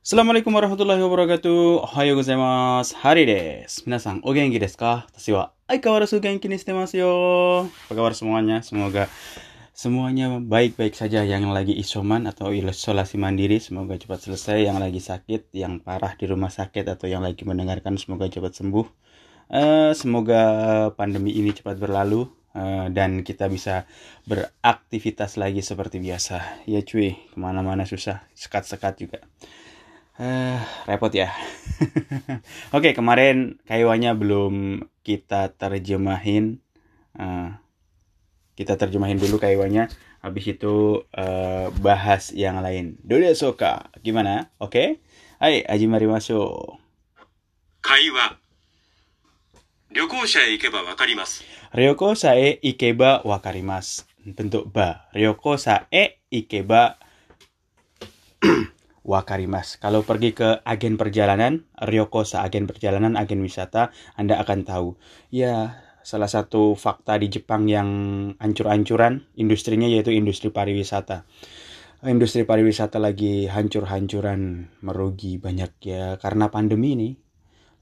Assalamualaikum warahmatullahi wabarakatuh. Ohayo gozaimasu. Hari desu. Minasan, o genki desu ka? Tashi wa aikawarasu genki ni shite masu yo. Apa kabar semuanya? Semoga semuanya baik-baik saja yang lagi isoman atau isolasi mandiri semoga cepat selesai yang lagi sakit yang parah di rumah sakit atau yang lagi mendengarkan semoga cepat sembuh uh, semoga pandemi ini cepat berlalu uh, dan kita bisa beraktivitas lagi seperti biasa ya cuy ke mana-mana susah sekat-sekat juga uh, repot ya oke kemarin kayuannya belum kita terjemahin uh, kita terjemahin dulu kaiwanya habis itu uh, bahas yang lain dulu soka gimana oke okay? hai aji mari masuk 会話旅行者へ行けばわかります ryoko sae ikeba wakarimas bentuk ba ryoko sae ikeba wakarimas kalau pergi ke agen perjalanan ryoko sa agen perjalanan agen wisata anda akan tahu ya salah satu fakta di Jepang yang ancur-ancuran industrinya yaitu industri pariwisata. Industri pariwisata lagi hancur-hancuran, merugi banyak ya karena pandemi ini.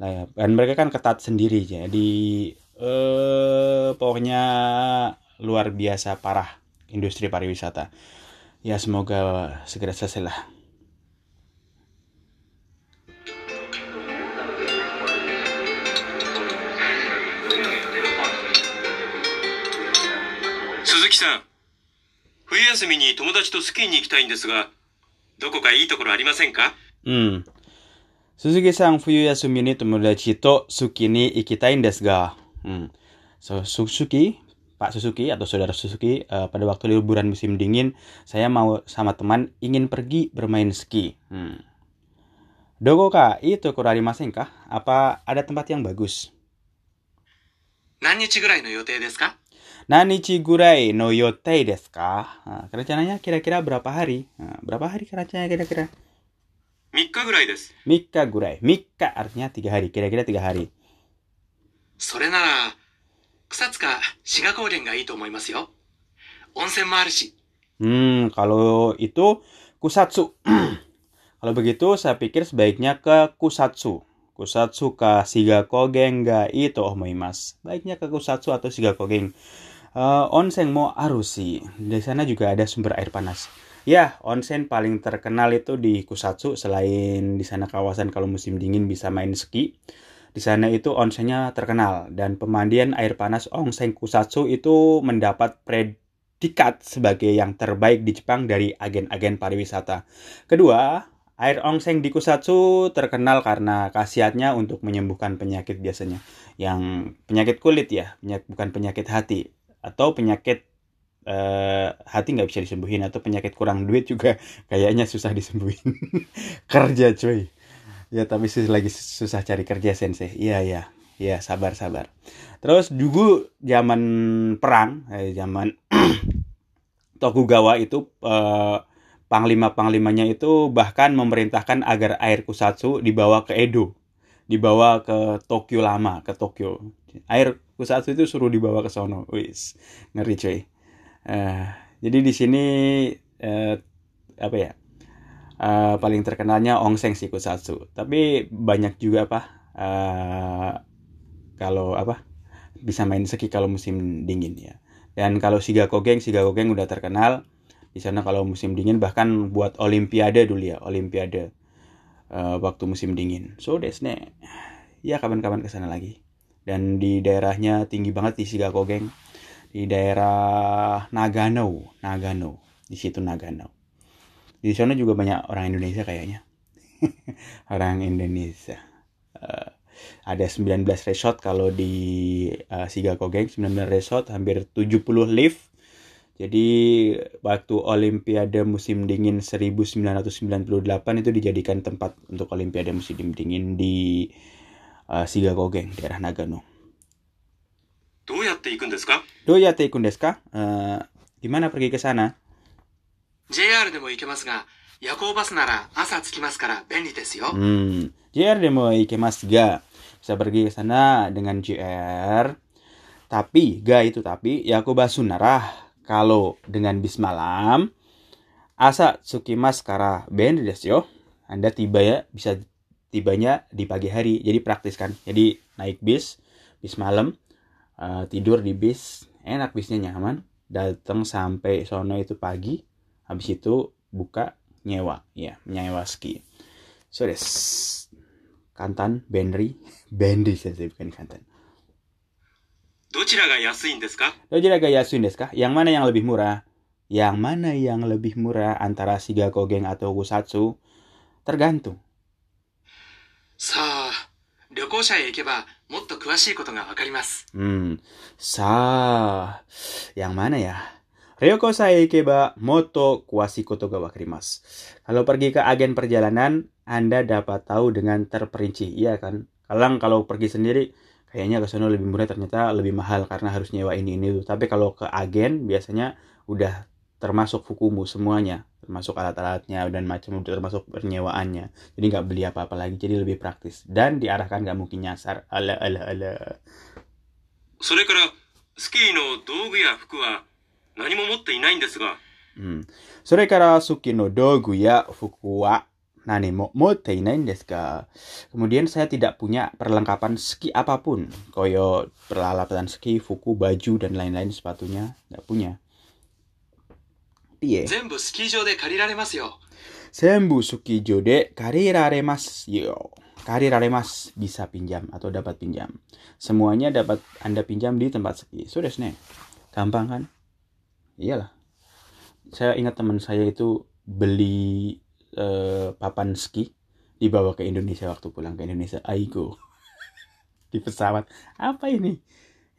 Ya. Dan mereka kan ketat sendiri jadi eh, pokoknya luar biasa parah industri pariwisata. Ya semoga segera selesai lah. 鈴木さん冬休みに友達とスキーに行きたいんですがどこかいいところありませんか Hmm. Suzuki sang fuyu yasumi ni tomodachi to suki ni ikitain desu ga. Hmm. So, Suzuki, Pak Suzuki atau saudara Suzuki, uh, pada waktu liburan musim dingin, saya mau sama teman ingin pergi bermain ski. Hmm. Dogo ka itu kurarimasen kah? Apa ada tempat yang bagus? 何日ぐらいの予定ですか Nani Chigurai no yotei desu ka? Nah, rencananya kira-kira berapa hari? Nah, berapa hari kerencananya kira-kira? Mika gurai desu. Mika gurai. Mika artinya tiga hari. Kira-kira tiga hari. Sore nara, Kusatsuka Shiga Kouden ga ii to omoimasu yo. Onsen mo aru shi. Hmm, kalau itu Kusatsu. kalau begitu saya pikir sebaiknya ke Kusatsu. Kusatsu ka Shiga Kogen ga ii to omoimasu. Baiknya ke Kusatsu atau Shiga Kogen. Uh, onsen mo arusi. Di sana juga ada sumber air panas. Ya, onsen paling terkenal itu di Kusatsu selain di sana kawasan kalau musim dingin bisa main ski. Di sana itu onsennya terkenal dan pemandian air panas onsen Kusatsu itu mendapat predikat sebagai yang terbaik di Jepang dari agen-agen pariwisata. Kedua, air onsen di Kusatsu terkenal karena khasiatnya untuk menyembuhkan penyakit biasanya. Yang penyakit kulit ya, bukan penyakit hati atau penyakit uh, hati nggak bisa disembuhin atau penyakit kurang duit juga kayaknya susah disembuhin. Kerja cuy. Ya tapi lagi susah cari kerja sensei. Iya iya. Iya sabar sabar. Terus juga zaman perang eh, zaman Tokugawa itu uh, panglima panglimanya itu bahkan memerintahkan agar air kusatsu dibawa ke Edo dibawa ke Tokyo lama ke Tokyo. Air kusatsu itu suruh dibawa ke sono wis ngeri cuy Uh, jadi di sini uh, apa ya? Uh, paling terkenalnya Ongseng sih Kusatsu. Tapi banyak juga apa? Uh, kalau apa? Bisa main ski kalau musim dingin ya. Dan kalau Shigakogeng, Shigakogeng udah terkenal. Di sana kalau musim dingin bahkan buat olimpiade dulu ya, olimpiade uh, waktu musim dingin. So desne. Ya kapan-kapan ke sana lagi. Dan di daerahnya tinggi banget di Shigakogeng di daerah Nagano, Nagano, di situ Nagano. Di sana juga banyak orang Indonesia kayaknya. orang Indonesia. Uh, ada 19 resort kalau di uh, Sigakogeng, 19 resort, hampir 70 lift. Jadi waktu Olimpiade musim dingin 1998 itu dijadikan tempat untuk Olimpiade musim dingin di uh, Sigakogeng, daerah Nagano. どうやって行くんですか Do ya ikun desu ka? Uh, gimana pergi ke sana? JR でも行けますが夜行バスなら朝着きますから便利ですよ Hmm, JR demo ikemas ga. Bisa pergi ke sana dengan JR. Tapi, ga itu tapi, Yakuba Sunarah. Kalau dengan bis malam, asa tsukimas kara benri desu yo. Anda tiba ya bisa tibanya di pagi hari. Jadi praktis kan. Jadi naik bis, bis malam, uh, tidur di bis, enak bisnya nyaman. Datang sampai sono itu pagi, habis itu buka nyewa, ya nyewa ski. So des, kantan, benri, benri saya bukan kantan. どちらが安いんですか Dojira ga yasuin desu ka? Yang mana yang lebih murah? Yang mana yang lebih murah antara Shiga Kogeng atau Kusatsu? Tergantung. さあ、旅行者へ行けばもっと詳しいことがわかります。 Hmm. Sa, yang mana ya? Ryoko saya ikeba moto kuasi koto ga wakarimasu. Kalau pergi ke agen perjalanan, Anda dapat tahu dengan terperinci, iya kan? Kadang kalau pergi sendiri, kayaknya ke sana lebih murah ternyata lebih mahal karena harus nyewa ini ini tuh. Tapi kalau ke agen biasanya udah termasuk fukumu semuanya, termasuk alat-alatnya dan macam udah termasuk penyewaannya. Jadi nggak beli apa-apa lagi, jadi lebih praktis dan diarahkan nggak mungkin nyasar. Ala ala ala. それから、スキーの道具や服は何も持っていないんですが、 Hmm. Sore kara suki no dogu ya fuku wa nani mo motte inain desu ka? Kemudian saya tidak punya perlengkapan ski apapun. Koyo peralatan ski, fuku, baju dan lain-lain sepatunya nggak punya. piye? Zenbu sukijo de karirare masu yo. Zenbu sukijo de karirare masu yo. Karirare mas bisa pinjam atau dapat pinjam. Semuanya dapat Anda pinjam di tempat ski. Sudah, so, Gampang kan? Iyalah. Saya ingat teman saya itu beli uh, papan ski dibawa ke Indonesia waktu pulang ke Indonesia. Aigo. di pesawat. Apa ini?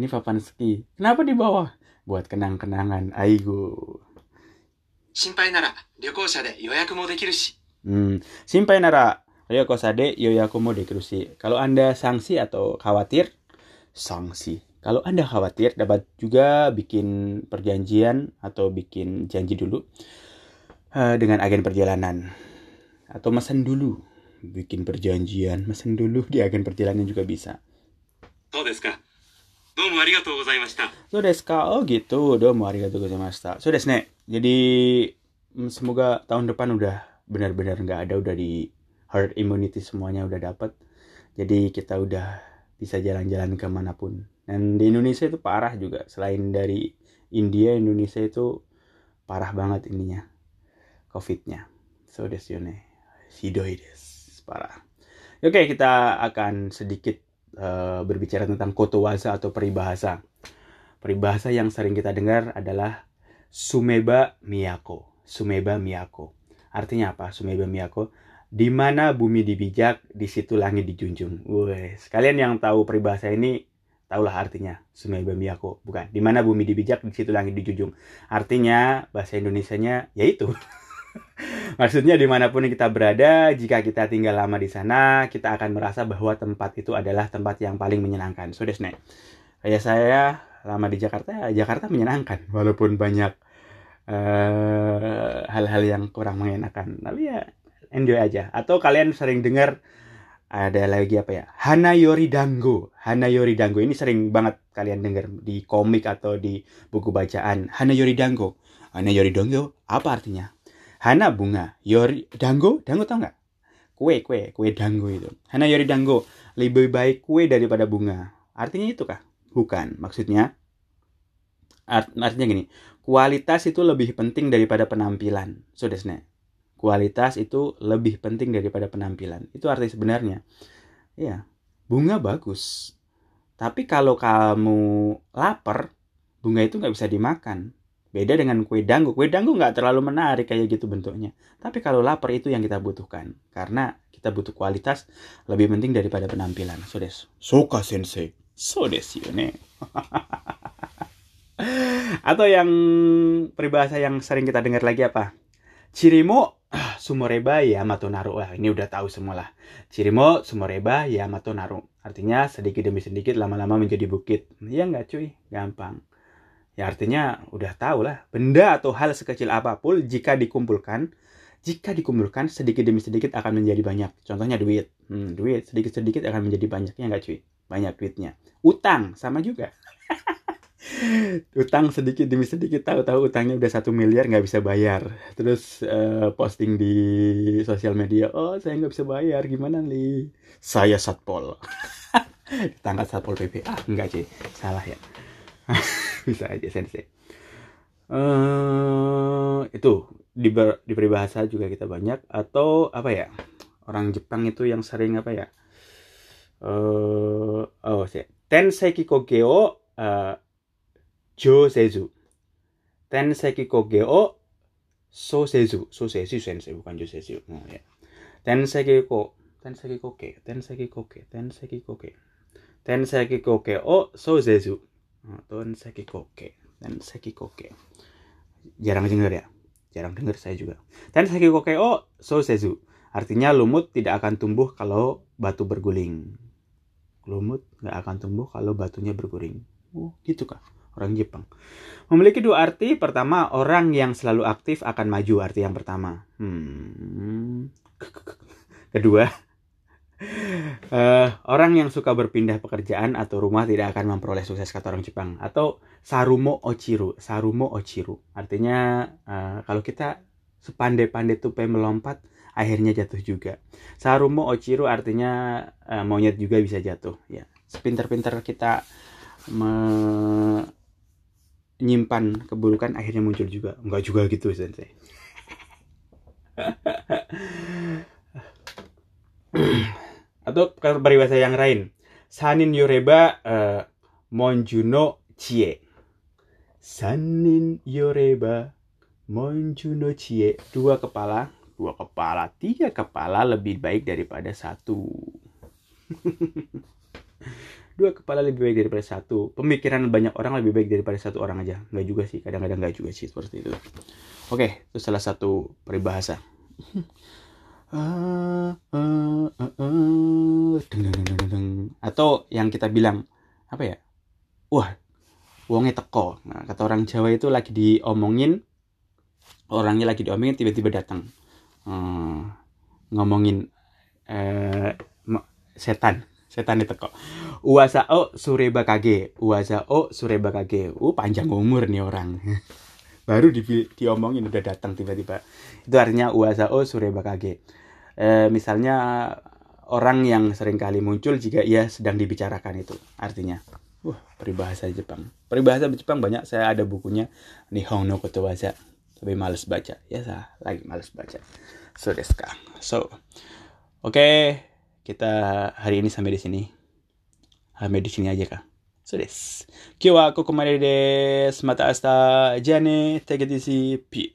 Ini papan ski. Kenapa dibawa? Buat kenang-kenangan. Aigo. 心配なら旅行者で予約もできるし。Hmm, simpai nara Anda sanksi atau khawatir, sanksi. Kalau Anda khawatir, dapat juga bikin perjanjian atau bikin janji dulu uh, dengan agen perjalanan. Atau mesen dulu. Bikin perjanjian, mesen dulu di agen perjalanan juga bisa. So jadi mm, semoga tahun depan udah benar-benar nggak ada udah di herd immunity semuanya udah dapat. Jadi kita udah bisa jalan-jalan ke mana pun. Dan di Indonesia itu parah juga. Selain dari India, Indonesia itu parah banget ininya. Covid-nya. So desu yo ne. Hidoi desu. Parah. Oke, kita akan sedikit eh, berbicara tentang kotowaza atau peribahasa. Peribahasa yang sering kita dengar adalah Sumeba Miyako. Sumeba Miyako. Artinya apa? Sumeba Miyako. Di mana bumi dibijak, di situ langit dijunjung. Wes, kalian yang tahu peribahasa ini tahulah artinya Sumeba Miyako, bukan? Di mana bumi dibijak, di situ langit dijunjung. Artinya bahasa Indonesianya yaitu Maksudnya di mana pun kita berada, jika kita tinggal lama di sana, kita akan merasa bahwa tempat itu adalah tempat yang paling menyenangkan. So, desu ne. Kayak saya lama di Jakarta, Jakarta menyenangkan. Walaupun banyak eh, hal-hal yang kurang mengenakan. Tapi ya enjoy aja. Atau kalian sering dengar ada lagi apa ya? Hanayori Dango. Hanayori Dango ini sering banget kalian dengar di komik atau di buku bacaan. Hanayori Dango. Hanayori Dango apa artinya? Hana bunga, yori dango, dango tau nggak? Kue, kue, kue dango itu. Hana yori dango, lebih baik kue daripada bunga. Artinya itu kah? Bukan. Maksudnya, art, artinya gini, kualitas itu lebih penting daripada penampilan. So, desne. Kualitas itu lebih penting daripada penampilan. Itu arti sebenarnya. Iya, bunga bagus. Tapi kalau kamu lapar, bunga itu nggak bisa dimakan. Beda dengan kue dango. Kue dango nggak terlalu menarik kayak gitu bentuknya. Tapi kalau lapar itu yang kita butuhkan. Karena kita butuh kualitas lebih penting daripada penampilan. So desu. Soka sensei. So desu yo ne. Atau yang peribahasa yang sering kita dengar lagi apa? Cirimo ah, sumoreba yamato naru. Wah, ini udah tahu semua lah. Cirimo sumoreba yamato naru. Artinya sedikit demi sedikit lama-lama menjadi bukit. Iya nggak cuy? Gampang. Ya artinya udah tahu lah, benda atau hal sekecil apa pun jika dikumpulkan, jika dikumpulkan sedikit demi sedikit akan menjadi banyak. Contohnya duit. Hmm, duit sedikit-sedikit akan menjadi banyak ya nggak cuy? Banyak duitnya. Utang sama juga. Utang sedikit demi sedikit tahu-tahu utangnya udah satu miliar nggak bisa bayar. Terus uh, posting di sosial media oh saya nggak bisa bayar gimana nih? Saya satpol. Ditangkap satpol pp ah enggak sih salah ya. Bisa aja sensei uh, itu di, ber, di peribahasa juga kita banyak. Atau apa ya orang Jepang itu yang sering apa ya uh, oh sih. Tenseki koge o uh, jo sezu tenseki koge o so sezu so sezu sensei bukan jo sezu oh, ya. Tenseki ko tenseki koge tenseki tenseki koge tenseki koge. O so sezu oh, tenseki koge tenseki koge. Jarang dengar ya. Jarang dengar saya juga. Tenseki koge o so sezu artinya lumut tidak akan tumbuh kalau batu berguling. Lumut nggak akan tumbuh kalau batunya berguling. Oh, gitu kah? Orang Jepang. Memiliki dua arti. Pertama, orang yang selalu aktif akan maju. Arti yang pertama. Hmm. Kedua, uh, orang yang suka berpindah pekerjaan atau rumah tidak akan memperoleh sukses kata orang Jepang. Atau sarumo ochiru. Sarumo ochiru. Artinya uh, kalau kita sepandai-pandai tupai melompat, akhirnya jatuh juga. Sarumo Ochiru artinya uh, monyet juga bisa jatuh ya. Sepinter-pinter kita menyimpan keburukan akhirnya muncul juga. Enggak juga gitu sensei. Atau peribahasa yang lain. Sanin yoreba uh, monjuno chie. Sanin yoreba monjuno chie. Dua kepala dua kepala, tiga kepala lebih baik daripada satu. dua kepala lebih baik daripada satu. Pemikiran banyak orang lebih baik daripada satu orang aja. Nggak juga sih, kadang-kadang nggak juga sih seperti itu. Oke, itu salah satu peribahasa. Atau yang kita bilang apa ya? Wah, uangnya teko. Nah, kata orang Jawa itu lagi diomongin, orangnya lagi diomongin tiba-tiba datang hmm, ngomongin eh, setan setan itu kok uasa o sureba kage. Uasa o sureba kage. Uh panjang umur nih orang. Baru di diomongin udah datang tiba-tiba. Itu artinya uasa o sureba kage. Eh, misalnya orang yang sering kali muncul jika ia sedang dibicarakan itu artinya. Wah peribahasa Jepang. Peribahasa Jepang banyak saya ada bukunya Nihon no Kotowaza tapi males baca. Ya sah lagi males baca. So deska so oke okay, kita hari ini sampai di sini sampai di sini aja kak so des 今日はここまでです。また明日。じゃあね。Take it easy. Peace.